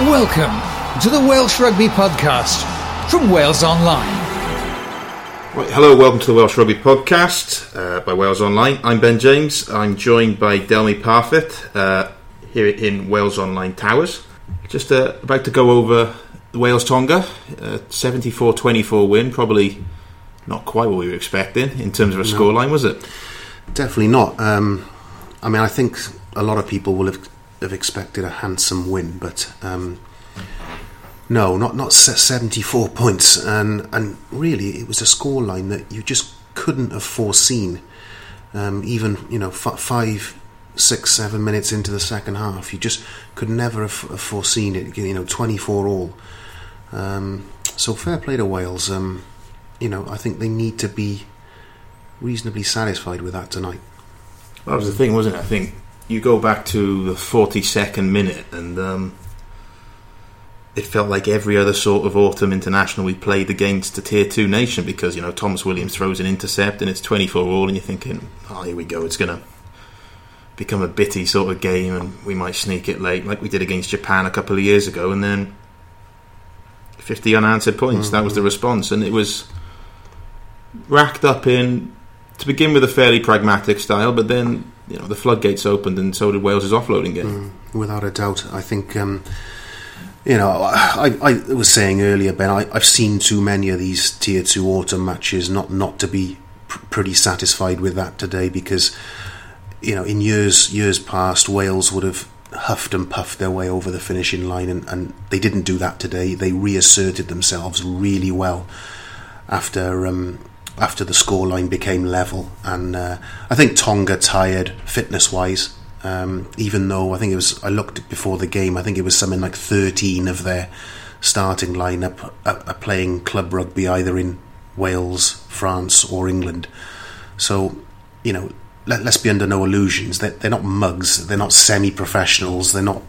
Welcome to the Welsh Rugby Podcast from Wales Online. Right, hello, welcome to the Welsh Rugby Podcast uh, by Wales Online. I'm Ben James. I'm joined by Delme Parfitt uh, here in Wales Online Towers. Just uh, about to go over the Wales Tonga, 74 24 win, probably not quite what we were expecting in terms of a scoreline, was it? Definitely not. Um, I mean, I think a lot of people will have, have expected a handsome win, but um, no, not not 74 points. And and really, it was a scoreline that you just couldn't have foreseen. Um, even you know f- five, six, seven minutes into the second half, you just could never have, have foreseen it. You know, 24 all. Um, so fair play to Wales. Um, you know, I think they need to be reasonably satisfied with that tonight. That was the thing, wasn't it? I think you go back to the 42nd minute and um, it felt like every other sort of autumn international we played against a tier 2 nation because, you know, Tomos Williams throws an intercept and it's 24 all and you're thinking, oh, here we go, it's going to become a bitty sort of game and we might sneak it late like we did against Japan a couple of years ago and then 50 unanswered points. Mm-hmm. That was the response and it was racked up in to begin with a fairly pragmatic style, but then you know the floodgates opened, and so did Wales's offloading game. Mm, without a doubt, I think. Um, you know, I, I, was saying earlier, Ben. I, have seen too many of these tier two autumn matches not not to be pr- pretty satisfied with that today because you know in years years past Wales would have huffed and puffed their way over the finishing line, and, and they didn't do that today. They reasserted themselves really well after um, after the scoreline became level. And uh, I think Tonga tired fitness wise. Um, even though I think it was, I looked before the game. I think it was something like 13 of their starting lineup are, are playing club rugby either in Wales, France, or England. So, you know, let, us be under no illusions. They're, they're not mugs. They're not semi-professionals. They're not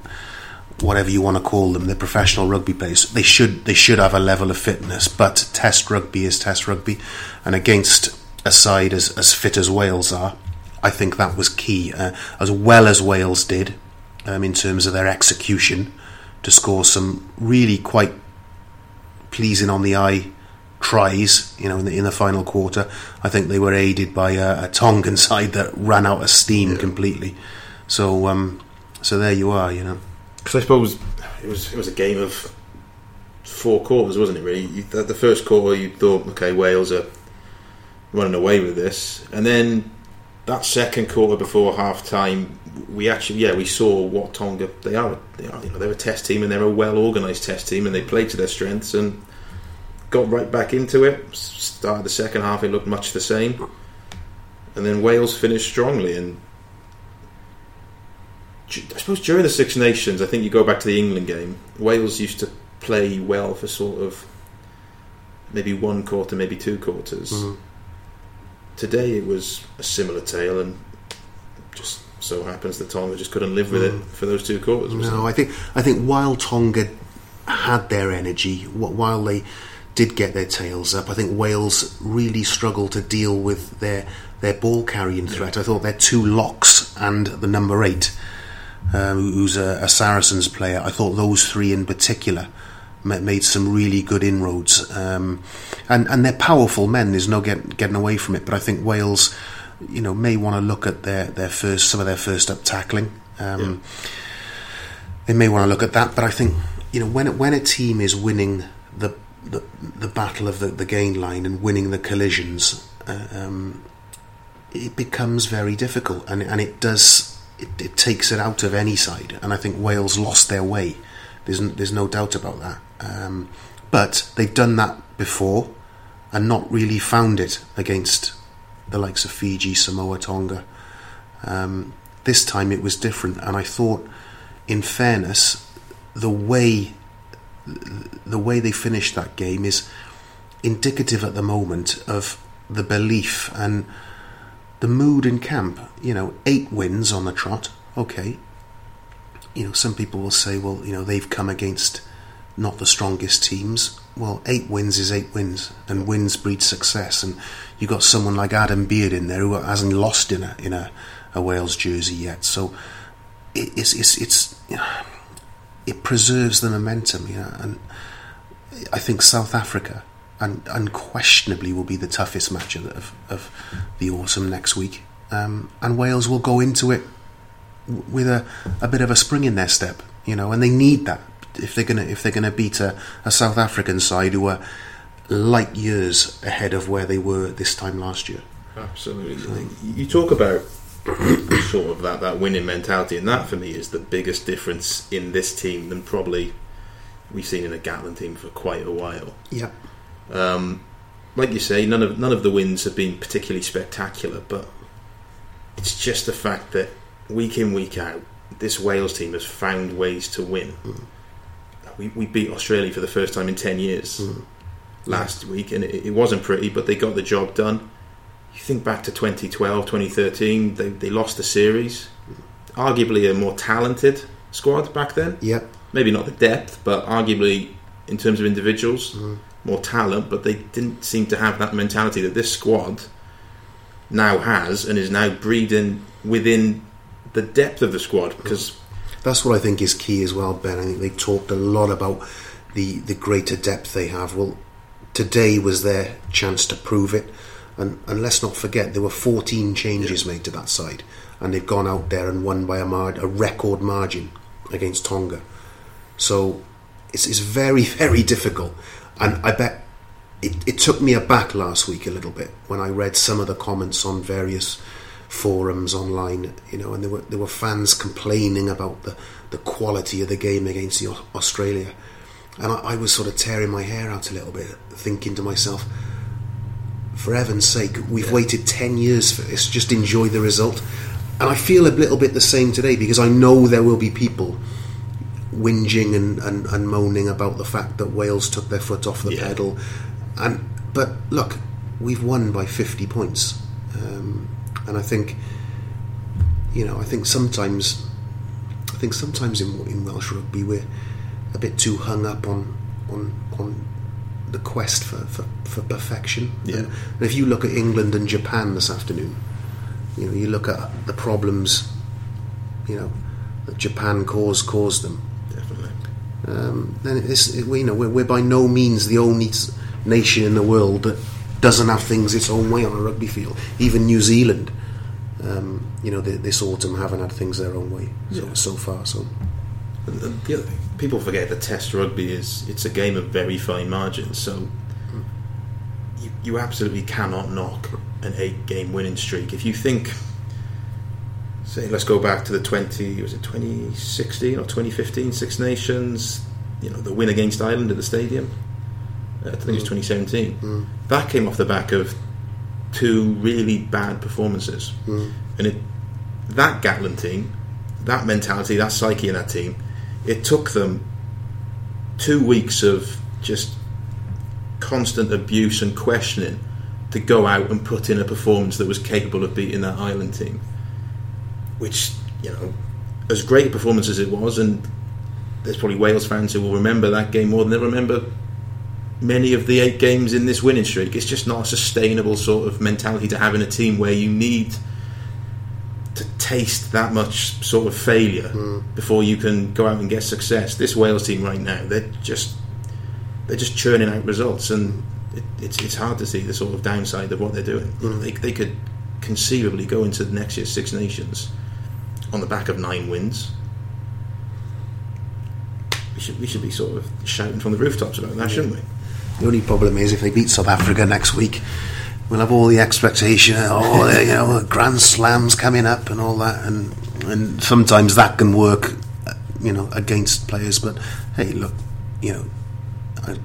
whatever you want to call them, they're professional rugby players. They should they should have a level of fitness, but Test rugby is Test rugby, and against a side as as fit as Wales are, I think that was key. Uh, as well as Wales did um, in terms of their execution to score some really quite pleasing on the eye tries, you know, in the, in the final quarter. I think they were aided by a, a Tongan side that ran out of steam yeah. completely. So, um, so there you are, you know because I suppose it was it was a game of four quarters, wasn't it? Really, you, the, the, first quarter you thought, okay, Wales are running away with this, and then that second quarter before half time, we actually yeah we saw what Tonga they are. They are you know they're a test team and they're a well organised test team and they played to their strengths and got right back into it. Started the second half, it looked much the same, and then Wales finished strongly and I suppose during the Six Nations, I think you go back to the England game. Wales used to play well for sort of maybe one quarter, maybe two quarters. Mm-hmm. Today it was a similar tale, and just so happens that Tonga just couldn't live with mm. it for those two quarters. No, it? I think I think while Tonga had their energy, while they did get their tails up, I think Wales really struggled to deal with their their ball carrying threat. Yeah. I thought their two locks and the number eight um, who's a, a, Saracens player. I thought those three in particular made some really good inroads, um, and and they're powerful men. There's no get, getting away from it. But I think Wales, you know, may want to look at their, their first some of their first up tackling. Um, yeah. They may want to look at that. But I think you know when when a team is winning the the, the battle of the, the gain line and winning the collisions. Uh, um, it becomes very difficult, and and it does it, it, takes it out of any side. And I think Wales lost their way. There's there's no doubt about that. Um, but they've done that before and not really found it against the likes of Fiji, Samoa, Tonga. Um, this time it was different, and I thought, in fairness, the way the way they finished that game is indicative at the moment of the belief and the mood in camp. You know, eight wins on the trot. Okay. You know, some people will say, well, you know, they've come against not the strongest teams. Well, eight wins is eight wins, and wins breed success. And you've got someone like Adam Beard in there who hasn't lost in a in a, a Wales jersey yet. So it's it's it's. Know, it preserves the momentum. You know, and I think South Africa, and unquestionably, will be the toughest match of, of, of the autumn next week. Um, and Wales will go into it with a, a bit of a spring in their step, you know, and they need that if they're gonna if they're gonna beat a, a South African side who are light years ahead of where they were this time last year. Absolutely. You talk about sort of that, that winning mentality, and that for me is the biggest difference in this team than probably we've seen in a Gatland team for quite a while. Yeah. Um, like you say, none of none of the wins have been particularly spectacular, but it's just the fact that week in week out, this Wales team has found ways to win. Mm. We, we beat Australia for the first time in ten years Mm. last week, and it, it wasn't pretty, but they got the job done. You think back to 2012, 2013, they, they lost the series. Arguably a more talented squad back then. Yeah. Maybe not the depth, but arguably in terms of individuals, Mm. More talent, but they didn't seem to have that mentality that this squad now has and is now breeding within the depth of the squad because That's what I think is key as well, Ben. I think they talked a lot about the, the greater depth they have. Well, today was their chance to prove it. And, and let's not forget, there were 14 changes made to that side. And they've gone out there and won by a, mar- a record margin against Tonga. So it's, it's very, very difficult. And I bet it, it took me aback last week a little bit when I read some of the comments on various forums online, you know, and there were there were fans complaining about the, the quality of the game against the Australia, and I, I was sort of tearing my hair out a little bit, thinking to myself, for heaven's sake, we've waited ten years for this. Just enjoy the result, and I feel a little bit the same today because I know there will be people whinging and, and, and moaning about the fact that Wales took their foot off the Yeah. pedal, and but look, we've won by fifty points, um, and I think you know I think sometimes I think sometimes in, in Welsh rugby we're a bit too hung up on on on the quest for, for, for perfection. Yeah. And if you look at England and Japan this afternoon, you know you look at the problems, you know that Japan caused caused them um, then we know we're, we're by no means the only nation in the world that doesn't have things its own way on a rugby field. Even New Zealand, um, you know, th this autumn haven't had things their own way so, Yeah. so far. So the other thing, people forget that Test rugby is it's a game of very fine margins. So you, you absolutely cannot knock an eight-game winning streak. If you think, say, let's go back to the twenty was it twenty sixteen or 2015 Six Nations, you know, the win against Ireland at the stadium. Uh, I think it was mm. twenty seventeen. Mm. That came off the back of two really bad performances, mm. and it that Gatland team, that mentality, that psyche in that team, it took them two weeks of just constant abuse and questioning to go out and put in a performance that was capable of beating that Ireland team. Which, you know, as great a performance as it was, and there's probably Wales fans who will remember that game more than they remember many of the eight games in this winning streak. It's just not a sustainable sort of mentality to have in a team where you need to taste that much sort of failure hmm. before you can go out and get success. This Wales team right now, they're just they're just churning out results, and it, it's it's hard to see the sort of downside of what they're doing. Know, hmm. they they could conceivably go into the next year's Six Nations on the back of nine wins. We should we should be sort of shouting from the rooftops about that, shouldn't we? the only problem is if they beat South Africa next week, we'll have all the expectation. Oh, you know, Grand Slams coming up and all that, and and sometimes that can work, you know, against players. But hey, look, you know,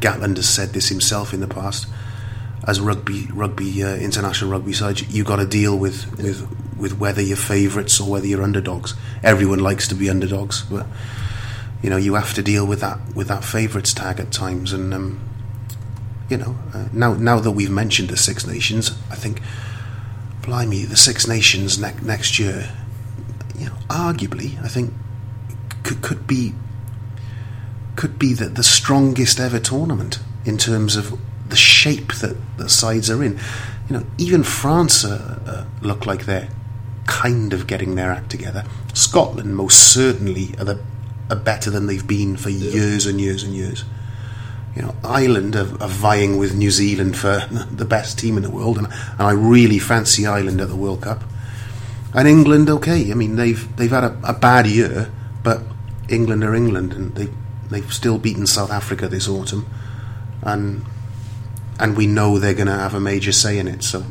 Gatland has said this himself in the past. As rugby, rugby, uh, international rugby side, you got to deal with, with with whether you're favourites or whether you're underdogs. Everyone likes to be underdogs, but you know you have to deal with that with that favourites tag at times. And um, you know, uh, now now that we've mentioned the Six Nations, I think, blimey, the Six Nations ne- next year, you know, arguably, I think could could be could be the, the strongest ever tournament in terms of the shape that the sides are in. You know, even France uh, uh, look like they're kind of getting their act together. Scotland most certainly are the are better than they've been for years and years and years. You know, Ireland are, are vying with New Zealand for the best team in the world, and, and I really fancy Ireland at the World Cup. And England, okay. I mean, they've they've had a, a bad year, but England are England, and they they've still beaten South Africa this autumn, and and we know they're going to have a major say in it. So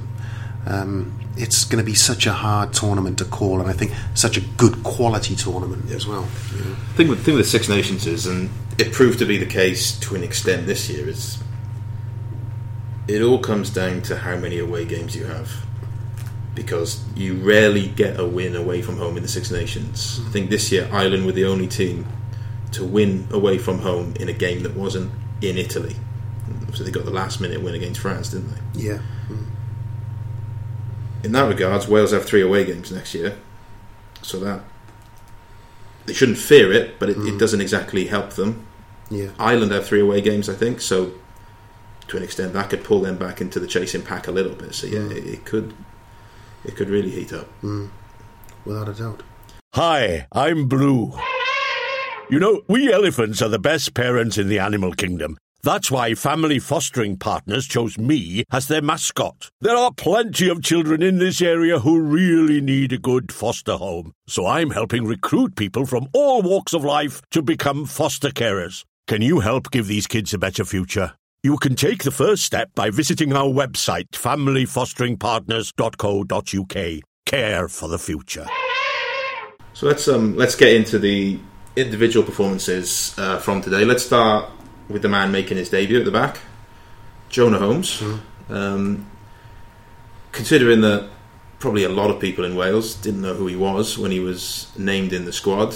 um, it's going to be such a hard tournament to call, and I think such a good quality tournament as well. You know. The thing with, thing with the Six Nations is, and it proved to be the case to an extent this year, is it all comes down to how many away games you have. Because you rarely get a win away from home in the Six Nations. I think this year Ireland were the only team to win away from home in a game that wasn't in Italy. So they got the last minute win against France, didn't they? Yeah. Mm. In that regards, Wales have three away games next year, so that they shouldn't fear it, but it, it doesn't exactly help them. Yeah. Ireland have three away games, I think, so to an extent that could pull them back into the chasing pack a little bit. So yeah, it, it could it could really heat up. mm. Without a doubt. Hi, I'm Blue. You know, we elephants are the best parents in the animal kingdom. That's why Family Fostering Partners chose me as their mascot. There are plenty of children in this area who really need a good foster home. So I'm helping recruit people from all walks of life to become foster carers. Can you help give these kids a better future? You can take the first step by visiting our website, familyfosteringpartners.co.uk. Care for the future. So let's um let's get into the individual performances uh, from today. Let's start with the man making his debut at the back, Jonah Holmes. Um, considering that probably a lot of people in Wales didn't know who he was when he was named in the squad,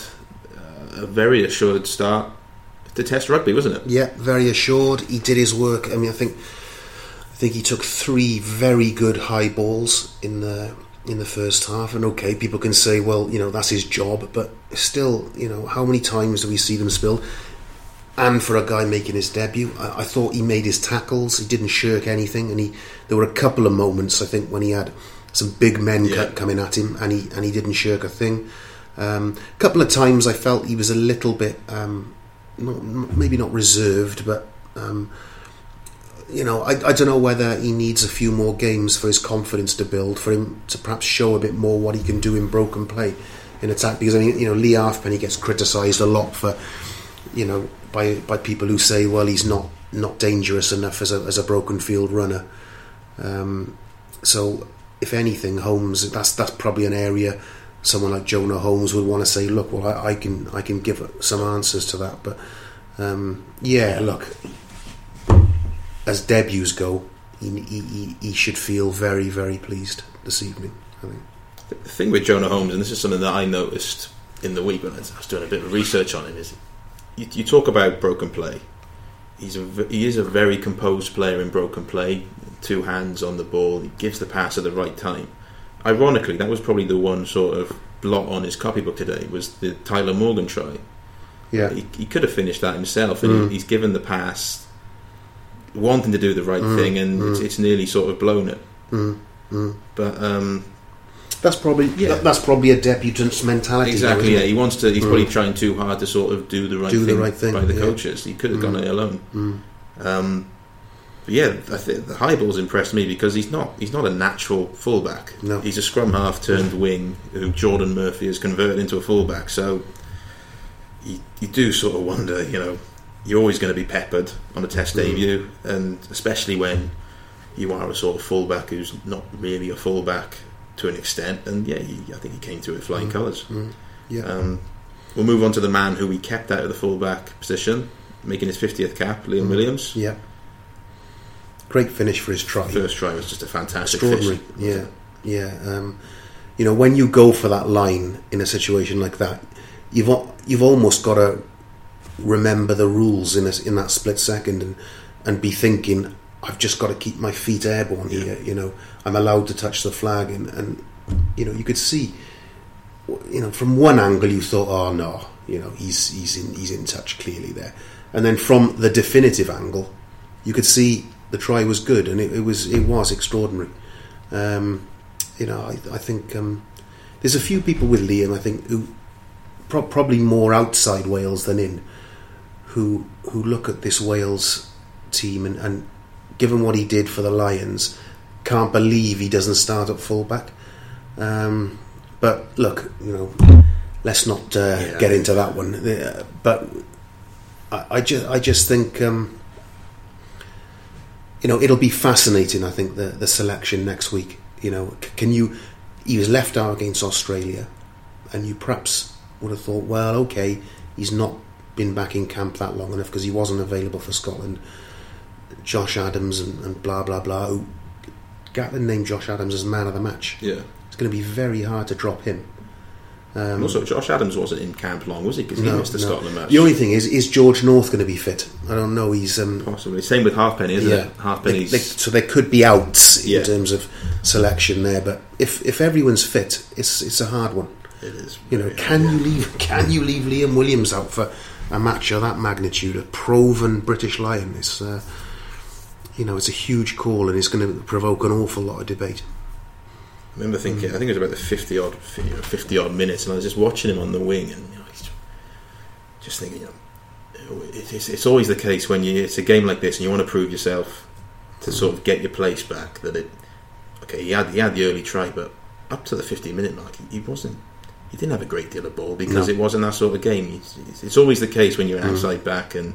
uh, a very assured start to Test rugby, wasn't it? Yeah, very assured. He did his work. I mean, I think I think he took three very good high balls in the in the first half. And okay, people can say, well, you know, that's his job, but still, you know, how many times do we see them spilled? And for a guy making his debut, I, I thought he made his tackles. He didn't shirk anything, and he there were a couple of moments I think when he had some big men Yeah. co- coming at him, and he and he didn't shirk a thing. Um, a couple of times I felt he was a little bit, um, not, maybe not reserved, but um, you know, I, I don't know whether he needs a few more games for his confidence to build, for him to perhaps show a bit more what he can do in broken play in attack. Because I mean, you know, Lee Halfpenny gets criticised a lot for, you know, by by people who say, well, he's not not dangerous enough as a as a broken field runner. Um, so, if anything, Holmes that's that's probably an area someone like Jonah Holmes would want to say, look, well, I, I can I can give some answers to that, but um, yeah, look, as debuts go, he, he, he- should feel very very pleased this evening. I think. The thing with Jonah Holmes, and this is something that I noticed in the week when I was doing a bit of research on him, is you, you talk about broken play. He's a, he is a very composed player in broken play. Two hands on the ball, he gives the pass at the right time. Ironically, that was probably the one sort of blot on his copybook today was the Tyler Morgan try. Yeah, He, he could have finished that himself, and he, mm. he's given the pass, wanting to do the right mm. thing, and mm. it's, it's nearly sort of blown it. But um, that's probably Yeah. that- that's probably a debutant's mentality. Exactly. isn't Yeah, he wants to. He's mm. probably trying too hard to sort of do the right, Do the thing, right thing, by the yeah. coaches. He could have gone mm. it alone. Mm. Um, but yeah, I think the high balls impressed me because he's not. He's not a natural fullback. No. he's a scrum half turned wing who Geordan Murphy has converted into a fullback. So you, you do sort of wonder. You know, you're always going to be peppered on a test debut, and especially when you are a sort of fullback who's not really a fullback to an extent. And yeah, he, I think he came through it flying colours. Yeah, Um, we'll move on to the man who we kept out of the fullback position, making his 50th cap, Liam Williams. yeah. Great finish for his try. First try was just a fantastic extraordinary. fish. Yeah, yeah. Um, you know, when you go for that line in a situation like that, you've you've almost got to remember the rules in a, in that split second and and be thinking, I've just got to keep my feet airborne here. You know, I'm allowed to touch the flag, and and you know, you could see, you know, from one angle you thought, oh no, you know, he's he's in he's in touch clearly there, and then from the definitive angle, you could see the try was good, and it, it was it was extraordinary. Um, you know, I, I think um, there's a few people with Liam, I think, who pro- probably more outside Wales than in, who who look at this Wales team and, and given what he did for the Lions, can't believe he doesn't start at fullback. Um, but look, you know, let's not uh, Yeah. get into that one. Uh, but I, I just I just think. Um, you know, it'll be fascinating. I think the the selection next week. You know, c- can you? He was left out against Australia, and you perhaps would have thought, well, okay, he's not been back in camp that long enough because he wasn't available for Scotland. Josh Adams and, and blah blah blah. Who, Gatland named Josh Adams as man of the match. Yeah. It's going to be very hard to drop him. And also, Josh Adams wasn't in camp long, was he? Because he missed the Scotland match. The only thing is, is George North going to be fit? I don't know. He's um, Possibly. Same with Halfpenny, isn't yeah. it? They- Halfpenny's. they- so there could be outs Yeah. in terms of selection there, but if if everyone's fit, it's it's a hard one. it is. You know, can you leave can you leave Liam Williams out for a match of that magnitude? A proven British Lion. It's uh, you know, it's a huge call, and it's going to provoke an awful lot of debate. I remember thinking, I think it was about the 50 odd, 50 odd minutes, and I was just watching him on the wing, and you know, just thinking, you know, it's, it's always the case when you it's a game like this and you want to prove yourself to sort of get your place back. That it, okay, he had he had the early try, but up to the 50 minute mark, he wasn't. He didn't have a great deal of ball because No. it wasn't that sort of game. It's, it's, always the case when you're an outside back and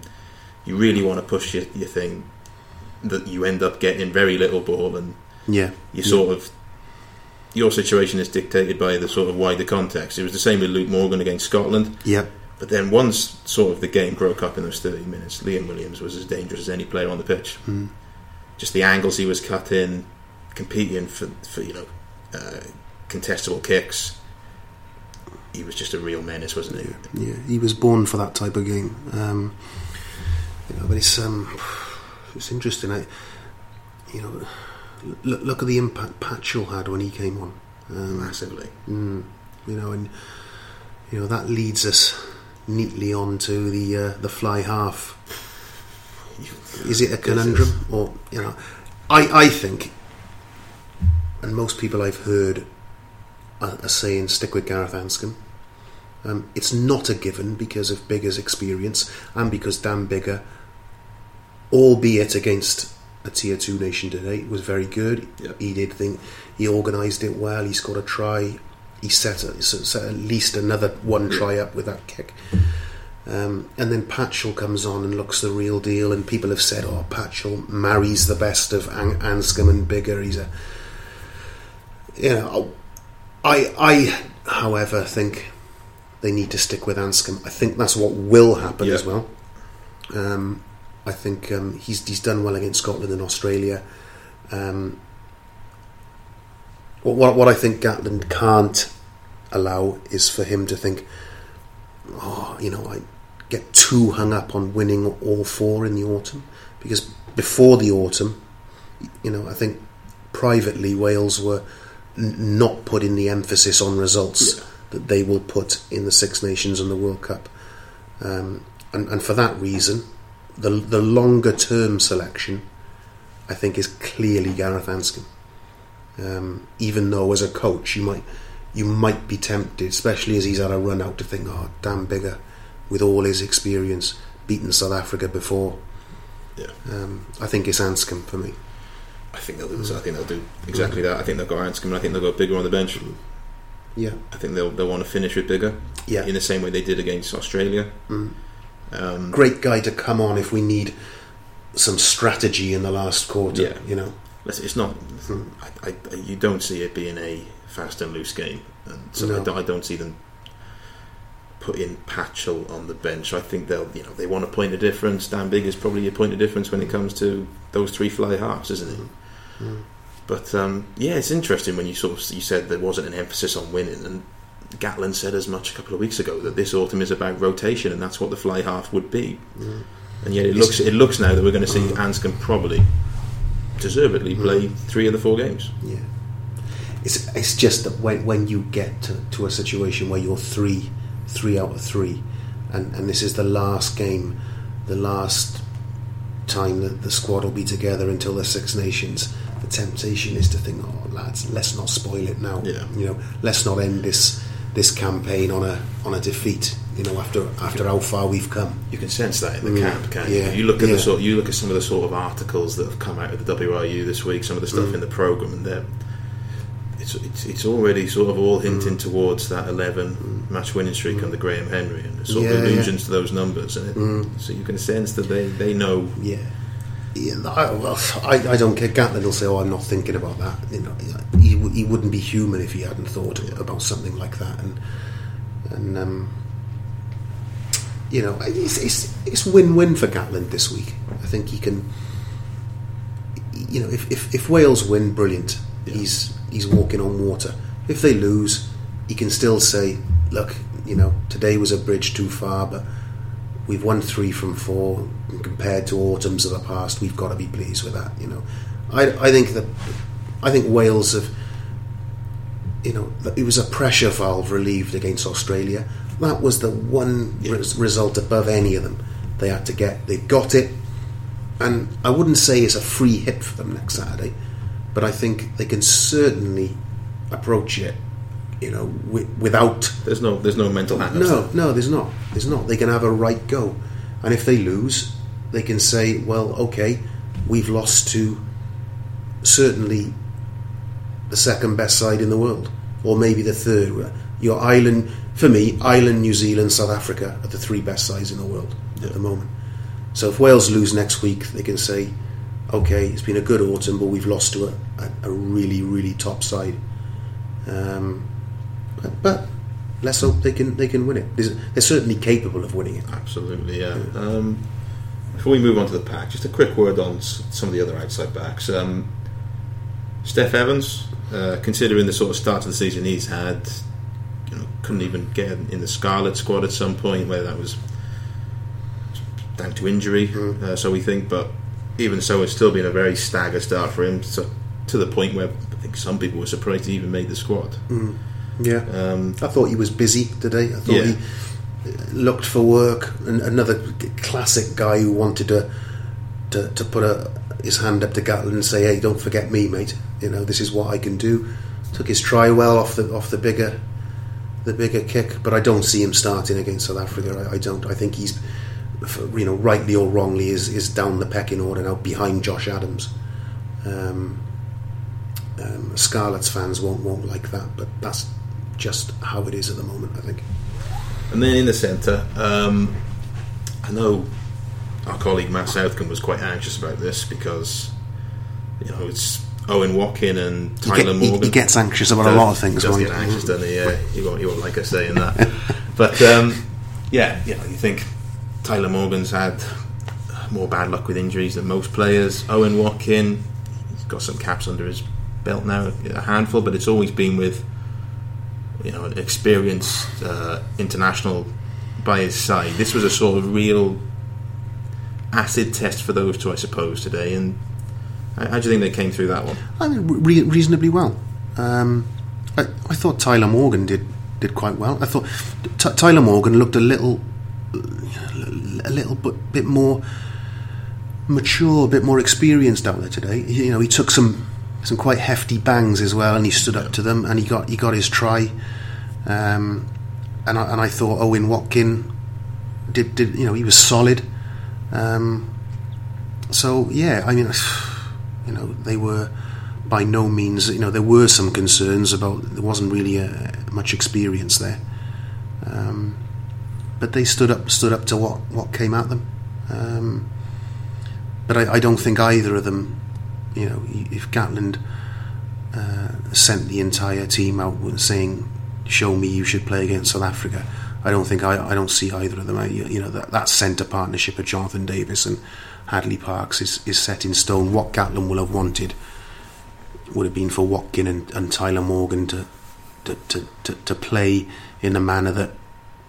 you really want to push your, your thing that you end up getting very little ball and Yeah, you sort of your situation is dictated by the sort of wider context. It was the same with Luke Morgan against Scotland, yeah, but then once sort of the game broke up in those thirty minutes, Liam Williams was as dangerous as any player on the pitch. Just the angles he was cut in, competing for, for you know uh, contestable kicks. He was just a real menace, wasn't he? yeah. He was born for that type of game. Um, you know, but it's um, it's interesting. I, you know, look, look at the impact Patchell had when he came on. Um, Massively. Mm, you know, and you know that leads us neatly on to the uh, the fly half. Is it a conundrum, or you know, I I think, and most people I've heard are, are saying stick with Gareth Anscombe. Um, it's not a given because of Biggar's experience and because Dan Biggar, albeit against a tier two nation today, was very good. Yeah. He did think he organised it well. He scored a try. He set, a, set at least another one try up with that kick. Um, and then Patchell comes on and looks the real deal. And people have said, "Oh, Patchell marries the best of An- Anscombe and Biggar." He's a, you know, I, I, however, think they need to stick with Anscombe. I think that's what will happen Yeah. as well. Um, I think um, he's he's done well against Scotland and Australia. Um, what, what I think Gatland can't allow is for him to think, oh, you know, I get too hung up on winning all four in the autumn because before the autumn, you know, I think privately Wales were n- not putting the emphasis on results Yeah. that they will put in the Six Nations and the World Cup, um, and and for that reason, the the longer term selection, I think, is clearly Gareth Anscombe. Um, even though as a coach you might you might be tempted, especially as he's had a run out, to think, oh, Dan Biggar, with all his experience, beaten South Africa before. Yeah. Um, I think it's Anscombe for me. I think they'll do. I think they'll do exactly that. I think they'll go Anscombe. and I think they'll go Biggar on the bench. Yeah, I think they'll they'll want to finish with Biggar. yeah. in the same way they did against Australia. Mm. Um, Great guy to come on if we need some strategy in the last quarter. Yeah. You know, it's not. Hmm. I, I, you don't see it being a fast and loose game, and so I, don't, I don't see them putting Patchell on the bench. I think they'll, you know, they want a point of difference. Dan Big is probably a point of difference when it comes to those three fly halves, isn't it? Mm. But um, yeah, it's interesting when you sort of you said there wasn't an emphasis on winning, and Gatland said as much a couple of weeks ago that this autumn is about rotation, and that's what the fly half would be. Mm. And yet it looks it looks now that we're going to see Anscombe probably deservedly play three of the four games. Yeah. It's it's just that when when you get to, to a situation where you're three three out of three, and, and this is the last game, the last time that the squad will be together until the Six Nations, the temptation is to think, oh lads, let's not spoil it now. Yeah. You know, let's not end this this campaign on a on a defeat. You know, after after how far we've come. You can sense that in the Mm, camp, can't you? yeah, You look at yeah. the sort. You look at some of the sort of articles that have come out of the WRU this week. Some of the Mm. stuff in the program, and they're. It's, it's, it's already sort of all hinting Mm. towards that 11 match winning streak under Graham Henry and sort of Yeah, yeah. allusions to those numbers and it, so you can sense that they, they know Yeah. Yeah, I, I, I don't care. Gatland will say, "Oh, I'm not thinking about that." You know, he, he wouldn't be human if he hadn't thought about something like that. And and um, you know, it's, it's it's win-win for Gatland this week. I think he can. You know, if if, if Wales win, brilliant. He's he's walking on water. If they lose, he can still say, "Look, you know, today was a bridge too far, but." We've won three from four and compared to autumns of the past. We've got to be pleased with that you know. I, I think that I think Wales have you know it was a pressure valve relieved against Australia. That was the one res- result above any of them. They had to get They've got it. And I wouldn't say it's a free hit for them next Saturday but I think they can certainly approach it you know wi- without there's no there's no mental no, no, there's not. There's not. They can have a right go, and if they lose, they can say, "Well, okay, we've lost to certainly the second best side in the world, or maybe the third. Your island, for me, Ireland, New Zealand, South Africa are the three best sides in the world at the moment. So if Wales lose next week, they can say, "Okay, it's been a good autumn, but we've lost to a, a, a really, really top side." Um, but, but let's hope they can they can win it. They're, certainly capable of winning it. Absolutely, yeah. Um, before we move on to the pack, just a quick word on some of the other outside backs. Um, Steff Evans, uh, considering the sort of start to the season he's had, you know, couldn't even get in the Scarlet squad at some point, whether that was down to injury, uh, so we think. But even so, it's still been a very stagger start for him, so, to the point where I think some people were surprised he even made the squad. Yeah, Um, I thought he was busy today. I thought Yeah. he looked for work. Another classic guy who wanted to to, to put a, his hand up to Gatland and say, "Hey, don't forget me, mate. You know this is what I can do." Took his try well off the off the Biggar the Biggar kick, but I don't see him starting against South Africa. I, I don't. I think he's you know rightly or wrongly is is down the pecking order now behind Josh Adams. Um, um, Scarlets fans won't won't like that, but that's just how it is at the moment. I think. And then in the centre, um, I know our colleague Matt Southcombe was quite anxious about this because you know it's Owen Watkin and He, Tyler get- Morgan. he gets anxious about a lot of things. Does get anxious, doesn't he? Yeah, he won't, he won't like us saying that. but um, yeah, you know, you think Tyler Morgan's had more bad luck with injuries than most players. Owen Watkin, he's got some caps under his belt now, a handful, but it's always been with you know an experienced uh, international by his side. This was a sort of real acid test for those two, I suppose, today. And how, do you think they came through that one? I mean, re- reasonably well. Um, I, I thought Tyler Morgan did did quite well. I thought T- Tyler Morgan looked a little a little bit, bit more mature, a bit more experienced out there today. You know, he took some some quite hefty bangs as well, and he stood up to them, and he got he got his try. Um, and I, and I thought Owen Watkin did did you know he was solid. Um, so yeah, I mean, you know, they were by no means. You know, there were some concerns about there wasn't really uh much experience there, um, but they stood up stood up to what what came at them. Um, but I, I don't think either of them. You know, if Gatland uh, sent the entire team out saying, "Show me you should play against South Africa," I don't think I, I don't see either of them. I, you know, that, that centre partnership of Jonathan Davies and Hadleigh Parkes is, is set in stone. What Gatland will have wanted would have been for Watkin and, and Tyler Morgan to to, to, to to play in a manner that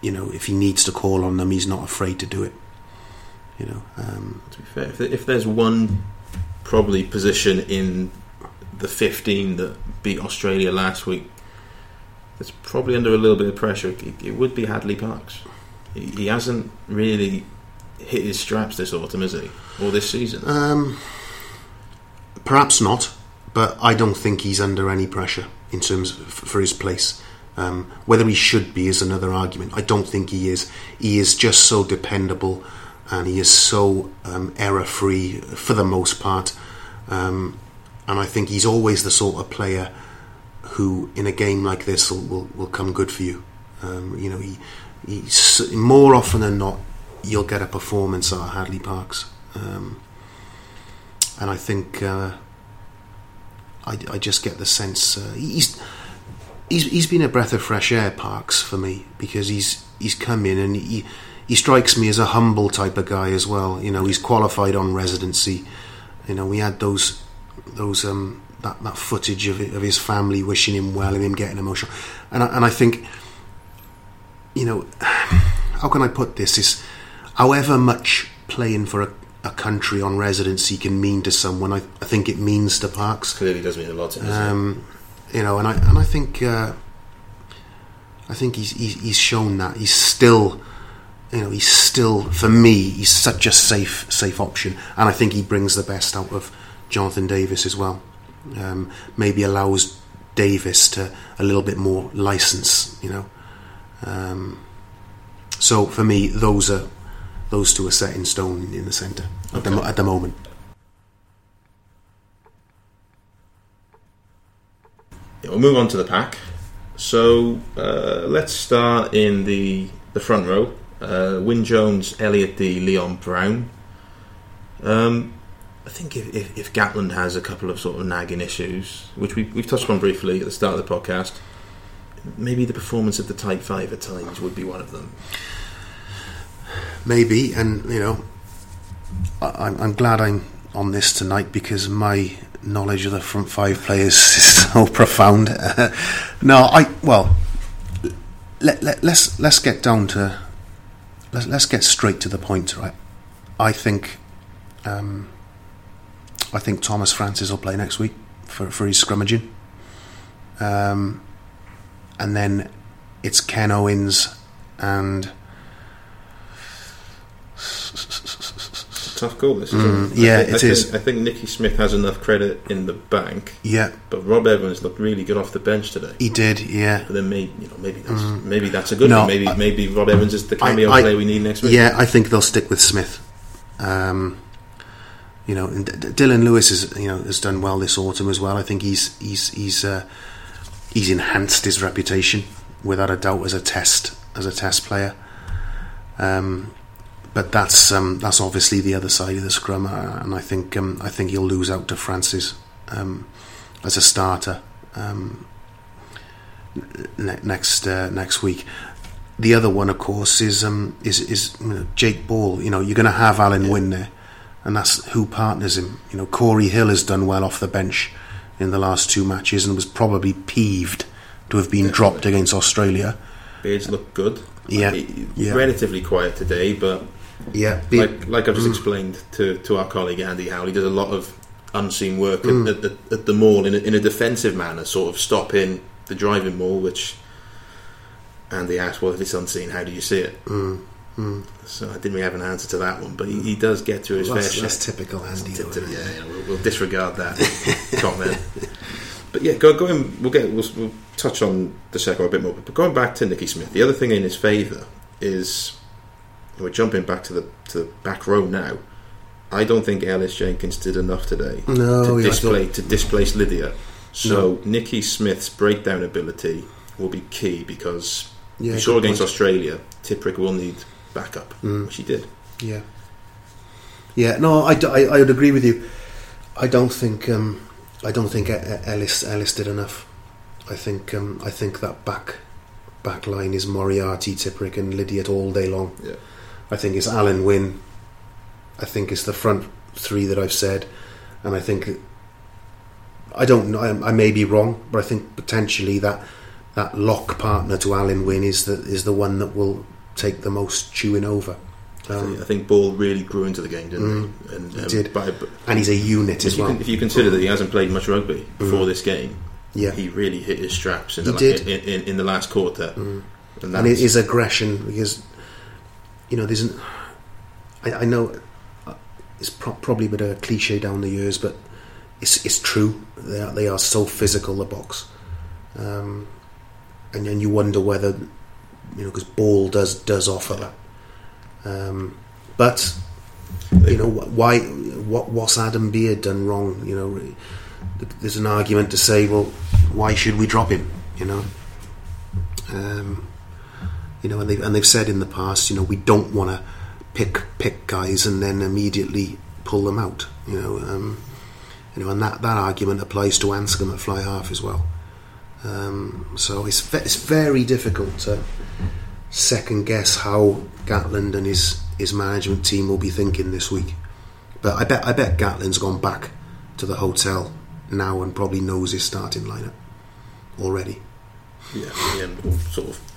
you know if he needs to call on them, he's not afraid to do it. You know, um, To be fair, if, if there's one probably position in the 15 that beat Australia last week It's probably under a little bit of pressure, it, it would be Hadleigh Parkes. He, he hasn't really hit his straps this autumn, has he? Or this season? um, perhaps not, but I don't think he's under any pressure in terms of, for his place. Um, whether he should be is another argument. I don't think he is. He is just so dependable, and he is so um, error free for the most part. Um, and I think he's always the sort of player who, in a game like this, will will, will come good for you. Um, you know, he, more often than not, you'll get a performance at Hadleigh Parkes, um, and I think uh, I, I just get the sense uh, he's. He's, he's been a breath of fresh air, Parkes, for me because he's he's come in and he he strikes me as a humble type of guy as well. You know, he's qualified on residency. You know, we had those those um, that that footage of it, of his family wishing him well and him getting emotional, and I, and I think, you know, how can I put this? Is however much playing for a, a country on residency can mean to someone, I, I think it means to Parkes. Clearly does mean a lot to? Um, you know, and I and I think uh, I think he's, he's he's shown that he's still, you know, he's still for me he's such a safe safe option, and I think he brings the best out of Jonathan Davies as well. Um, maybe allows Davies to a little bit more license, you know. Um, so for me, those are those two are set in stone in the centre at the at the moment. Yeah, we'll move on to the pack. So uh, let's start in the the front row. Uh, Wyn Jones, Elliot Dee, Leon Brown. Um, I think if, if, if Gatland has a couple of sort of nagging issues, which we, we've touched on briefly at the start of the podcast, maybe the performance of the tight 5 at times would be one of them. maybe and you know I, I'm, I'm glad I'm on this tonight because my knowledge of the front five players is so profound no I well let, let, let's let's get down to let's, let's get straight to the point right? I think um, I think Thomas Francis will play next week for, for his scrummaging. Um, and then it's Ken Owens and Tough call, this. Mm, it? yeah, I, thi- I it think, is. I think Nicky Smith has enough credit in the bank, yeah but Rob Evans looked really good off the bench today. he did yeah But then maybe you know maybe that's maybe that's a good No, thing. Maybe I- maybe Rob Evans is the cameo I- player we need next week. Yeah, I think they'll stick with Smith. Um, you know, and D- D- Dillon Lewis is you know has done well this autumn as well. I think he's he's he's uh, he's enhanced his reputation without a doubt as a test as a test player. Um, but that's um, that's obviously the other side of the scrum, uh, and I think um, I think he'll lose out to Francis um, as a starter um, ne- next uh, next week. The other one, of course, is um, is is you know, Jake Ball. You know, you're going to have Alun Wyn there, and that's who partners him. You know, Cory Hill has done well off the bench in the last two matches, and was probably peeved to have been dropped against Australia. Beards look good. Yeah, yeah. relatively quiet today, but Yeah, like like I've just Mm. explained to, to our colleague Andy Howell, he does a lot of unseen work Mm. at, at, at the maul in a, in a defensive manner, sort of stopping the driving maul. Which Andy asked, "Well, if it's unseen, how do you see it?" Mm, mm. So I didn't really have an answer to that one, but he, he does get to his Well, fair that's, share. typical Andy. Though, to- yeah, yeah, we'll, we'll disregard that comment. But yeah, go, going. We'll get. We'll, we'll touch on the second a bit more. But going back to Nicky Smith, the other thing in his favour is we're jumping back to the to the back row now. I don't think Ellis Jenkins did enough today No, to display to displace Lydiate. So No. Nicky Smith's breakdown ability will be key because Yeah, we saw against point. Australia, Tipuric will need backup, Mm. which he did. Yeah. Yeah, no, I I would agree with you. I don't think um, I don't think Ellis Ellis did enough. I think um, I think that back back line is Moriarty, Tipuric, and Lydiate all day long. Yeah. I think it's Alun Wyn. I think it's the front three that I've said, and I think I don't know. I, I may be wrong, but I think potentially that that lock partner to Alun Wyn is the is the one that will take the most chewing over. Um, I think Ball really grew into the game, didn't he? And, he did. By, and he's a unit as you well. can, if you consider that he hasn't played much rugby before Mm. this game, yeah, he really hit his straps in, He the, did. In, in, in the last quarter. Mm. And, and it that's- is aggression because you know there's an, I, I know uh, it's pro- probably a bit of a cliche down the years, but it's it's true. They are, they are so physical. The box, um, and then you wonder whether you know because Ball does does offer that. Um, but you know why? What what's Adam Beard done wrong? You know, there's an argument to say, well, why should we drop him? You know, um, you know, and they've and they've said in the past, you know, we don't want to pick pick guys and then immediately pull them out. You know, um, you know, and that, that argument applies to Anscombe at fly half as well. Um, so it's ve- it's very difficult to second guess how Gatland and his his management team will be thinking this week. But I bet I bet Gatland's gone back to the hotel now and probably knows his starting lineup already. Yeah, yeah, sort of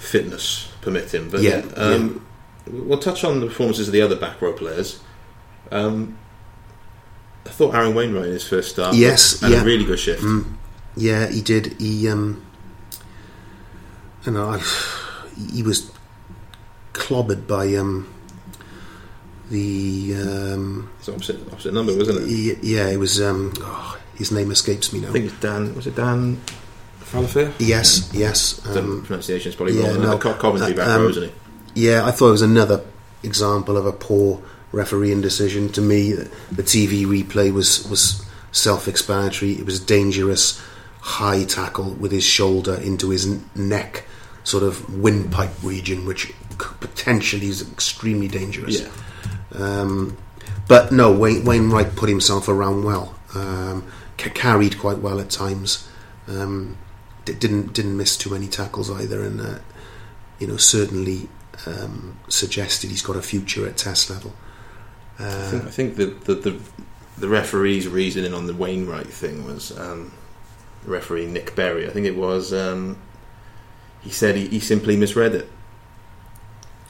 fitness permitting. But Yeah, um, we'll touch on the performances of the other back row players. Um, I thought Aaron Wainwright in his first start Yes, had yeah. a really good shift. Mm. Yeah, he did. He, um, you know, I, he was clobbered by um, the. Um, It's opposite opposite number, wasn't it? he, yeah, it was. Um, oh, his name escapes me now. I think it's Dan. Was it Dan Faleafa? Yes, yes. the Um, pronunciation is probably yeah, wrong. no, the Co- Coventry back um, row, isn't he? yeah, I thought it was another example of a poor refereeing decision. To me, the TV replay was was self-explanatory. It was dangerous, high tackle with his shoulder into his neck, sort of windpipe region, which potentially is extremely dangerous. Yeah. Um, but no, Wayne, Wainwright put himself around well, um, ca- carried quite well at times. Um, di- didn't didn't miss too many tackles either, and uh, you know certainly um, suggested he's got a future at Test level. I Uh, think, I think the, the, the, the referee's reasoning on the Wainwright thing was um, referee Nic Berry. I think it was. Um, he said he, he simply misread it.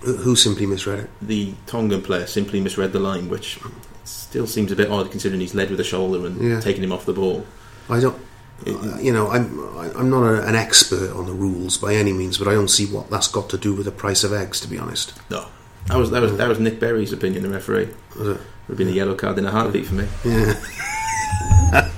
who simply misread it? The Tongan player simply misread the line, which still seems a bit odd considering he's led with the shoulder and Yeah. taking him off the ball. I don't. It- you know, I'm I'm not a, an expert on the rules by any means, but I don't see what that's got to do with the price of eggs. To be honest, No, that was that was that was Nic Berry's opinion. The referee Was it? would have been a yellow card in a heartbeat for me. yeah.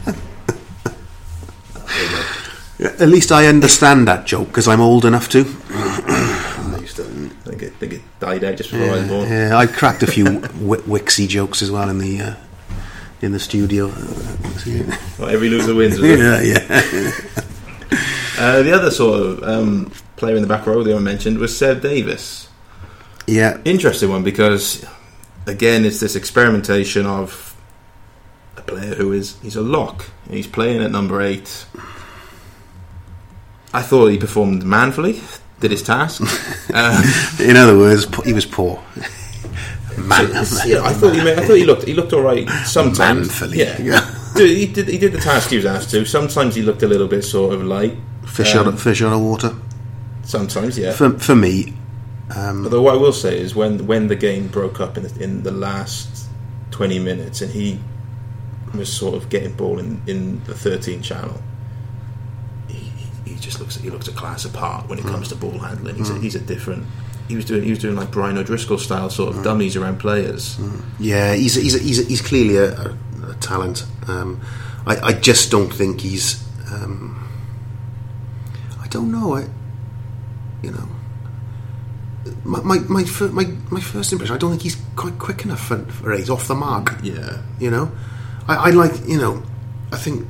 At least I understand that joke because I'm old enough to. I used to think it, think it died out just before I was born. Yeah, I cracked a few wi- Wicksy jokes as well in the uh, in the studio. Well, every loser wins. yeah, yeah. Uh, the other sort of um, player in the back row they were mentioned was Seb Davies. Yeah, Interesting one because again it's this experimentation of a player who is he's a lock and he's playing at number eight. I thought he performed manfully, did his task. um, in other words, he was poor. Man, yeah, I thought he made, I thought he looked he looked all right sometimes. Manfully. yeah. Dude, he did he did the task he was asked to. Sometimes he looked a little bit sort of like fish Um, out of fish out of water. Sometimes, yeah. For for me, um, Although what I will say is when when the game broke up in the, in the last twenty minutes and he was sort of getting ball in, in the thirteen channel, he, he he just looks he looks a class apart when it comes to ball handling. He's a, he's a different. He was doing he was doing like Brian O'Driscoll style sort of dummies around players. yeah, he's he's he's, he's clearly a, a, a talent. Um, I, I just don't think he's. Um, I don't know. I, you know, my my my, fir- my my first impression. I don't think he's quite quick enough for, for eight off the mark. Yeah, You know, I, I like you know, I think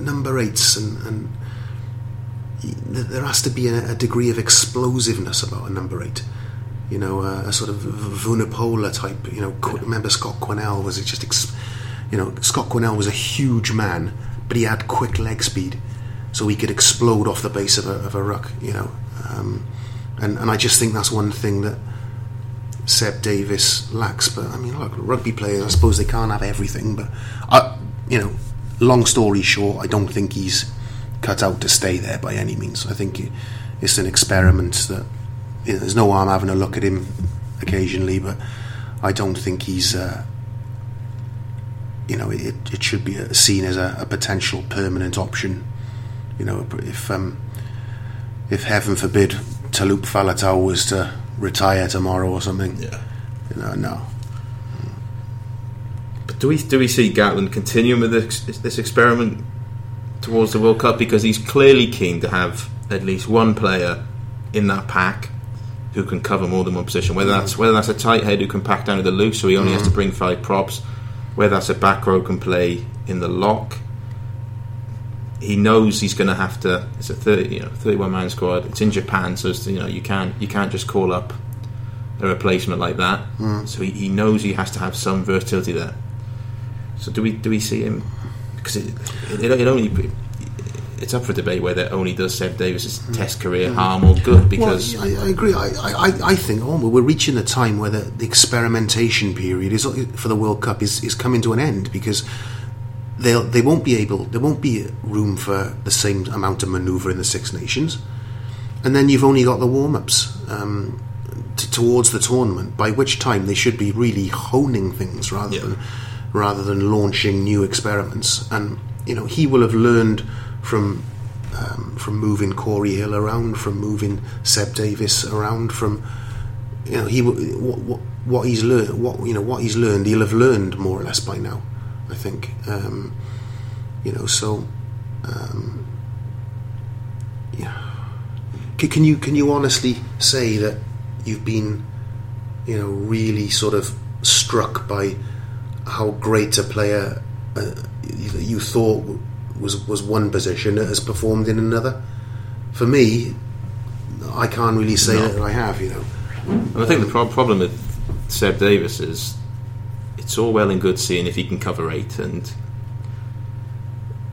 number eights and, and there has to be a, a degree of explosiveness about a number eight. You know, a, a sort of Vunipola type. You know, Qu- remember Scott Quinnell was it just, ex- you know, Scott Quinnell was a huge man, but he had quick leg speed, so he could explode off the base of a, of a ruck. You know, um, and and I just think that's one thing that Seb Davies lacks. But I mean, look, rugby players, I suppose they can't have everything. But I, you know, long story short, I don't think he's cut out to stay there by any means. I think it's an experiment that you know, there's no harm having a look at him occasionally, but I don't think he's. Uh, you know, it, it should be uh, seen as a, a potential permanent option. You know, if um, if heaven forbid Taulupe Faletau was to retire tomorrow or something, yeah. you know, no. But do we do we see Gatland continuing with this, this experiment towards the World Cup because he's clearly keen to have at least one player in that pack who can cover more than one position. Whether that's whether that's a tight head who can pack down to the loose, so he only has to mm-hmm. bring five props. Whether that's a back row can play in the lock. He knows he's going to have to. It's a thirty, you know, thirty-one man squad. It's in Japan, so it's, you know you can't you can't just call up a replacement like that. Mm. So he, he knows he has to have some versatility there. So do we do we see him? Because it, it, it only it's up for debate whether it only does Seb Davies's test career harm or good. Because well, I, I agree. I, I, I think oh, we're reaching the time where the, the experimentation period is for the World Cup is, is coming to an end because they'll they won't be able there won't be room for the same amount of manoeuvre in the Six Nations, and then you've only got the warm ups. Um, t- towards the tournament, by which time they should be really honing things rather Yeah. than rather than launching new experiments. And you know, he will have learned from um, from moving Cory Hill around, from moving Seb Davies around, from you know, he what, what, what he's learned, what you know, what he's learned, he'll have learned more or less by now. I think, um, you know, so. Um, yeah. Can you can you honestly say that you've been, you know, really sort of struck by how great a player uh, you thought was was one position that has performed in another? For me, I can't really say No. that I have. You know, And I think the pro- problem with Seb Davies is it's all well and good seeing if he can cover eight, and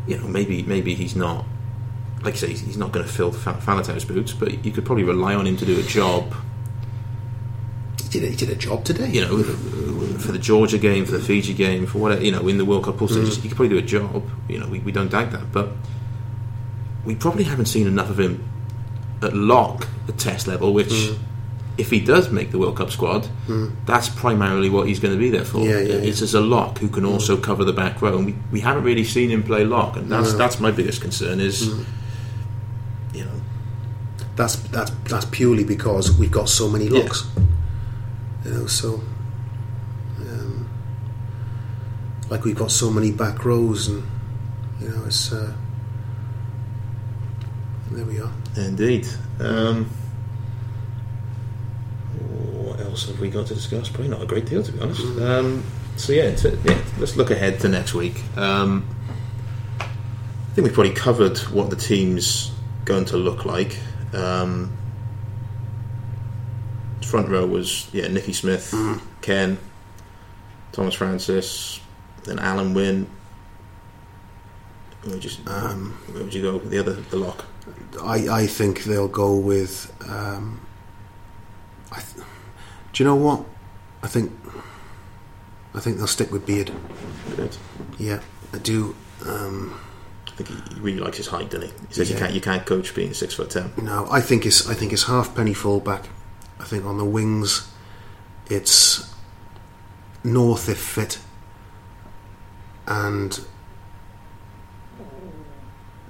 you know maybe maybe he's not like you say he's- not going to fill Fa- Faletau's boots, but you could probably rely on him to do a job. He did a, he did a job today. You know, for the Georgia game, for the Fiji game, for whatever you know in the World Cup pool stages, mm. he could probably do a job. You know, we, we don't doubt that, but we probably haven't seen enough of him at lock at test level, which. Mm. If he does make the World Cup squad, mm. that's primarily what he's going to be there for. Yeah, yeah, It's as a lock who can also cover the back row, and we, we haven't really seen him play lock, and that's No. that's my biggest concern. Is you know That's that's that's purely because we've got so many Yeah. You know, so um, like we've got so many back rows, and you know, it's uh, there we are. Indeed. Um, what else have we got to discuss? Probably not a great deal, to be honest. Um, so yeah, to, yeah, let's look ahead to next week. Um, I think we've probably covered what the team's going to look like. Um, front row was yeah Nicky Smith, Ken, Tomas Francis, then Alun Wyn. Where would you, Um, where would you go? The other, the lock. I I think they'll go with. Um, I th- do you know what? I think I think they'll stick with Beard. Good. Yeah, I do. Um, I think he really likes his height, doesn't he? He says you can't you can't coach being six foot ten. No, I think it's I think it's Halfpenny fullback. I think on the wings, it's North if fit, and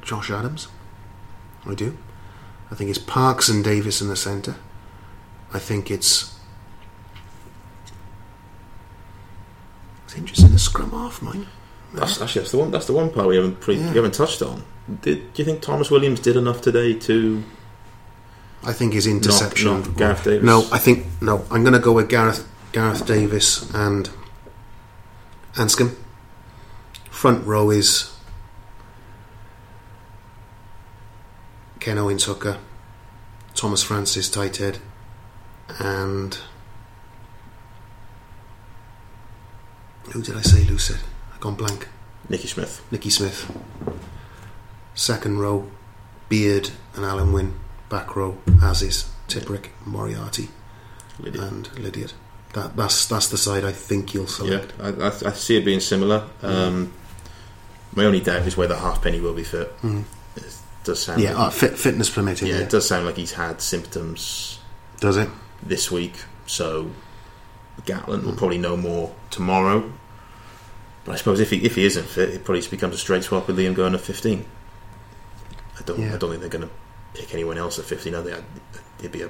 Josh Adams. I do. I think it's Parkes and Davies in the centre. I think it's. It's interesting the scrum half, mine. That's actually that's the one that's the one part we haven't pre, Yeah. we haven't touched on. Did do you think Tomos Williams did enough today to I think his interception. knock Gareth Davies? No, I think no. I'm going to go with Gareth Gareth Davies and Anscombe. Front row is Ken Owen Tucker, Tomas Francis tight end, and who did I say Lucid? I've gone blank. Nicky Smith? Nicky Smith. Second row, Beard and Alun Wyn. Back row, as is Tipuric, Moriarty, Lydia. and Lydiate. That, that's that's the side I think you'll Yeah, select. I, I, I see it being similar. Um, my only doubt is whether Halfpenny will be fit. It does sound Yeah, like uh, fit, fitness permitting. yeah, Yeah, it does sound like he's had symptoms does it? this week, so Gatland will probably know more tomorrow. But I suppose if he if he isn't fit, it probably just becomes a straight swap with Liam going to fifteen. I don't Yeah. I don't think they're going to pick anyone else at fifteen. Are they? I'd- It'd be a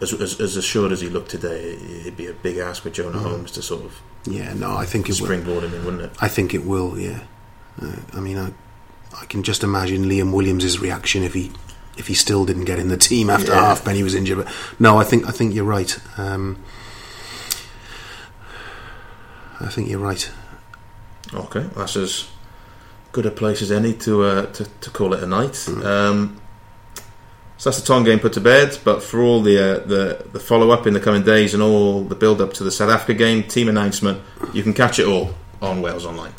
as, as, as assured as he looked today, it'd be a big ask with Jonah Holmes to sort of Yeah, no, I think it will. springboard him in, wouldn't it? I think it will. Yeah, uh, I mean, I, I can just imagine Liam Williams' reaction if he if he still didn't get in the team after Yeah. Halfpenny was injured. But no, I think I think you're right. Um, I think you're right. Okay, that's as good a place as any to uh, to, to call it a night. Um, so that's the Tong game put to bed. But for all the uh, the, the follow up in the coming days and all the build up to the South Africa game, team announcement, you can catch it all on Wales Online.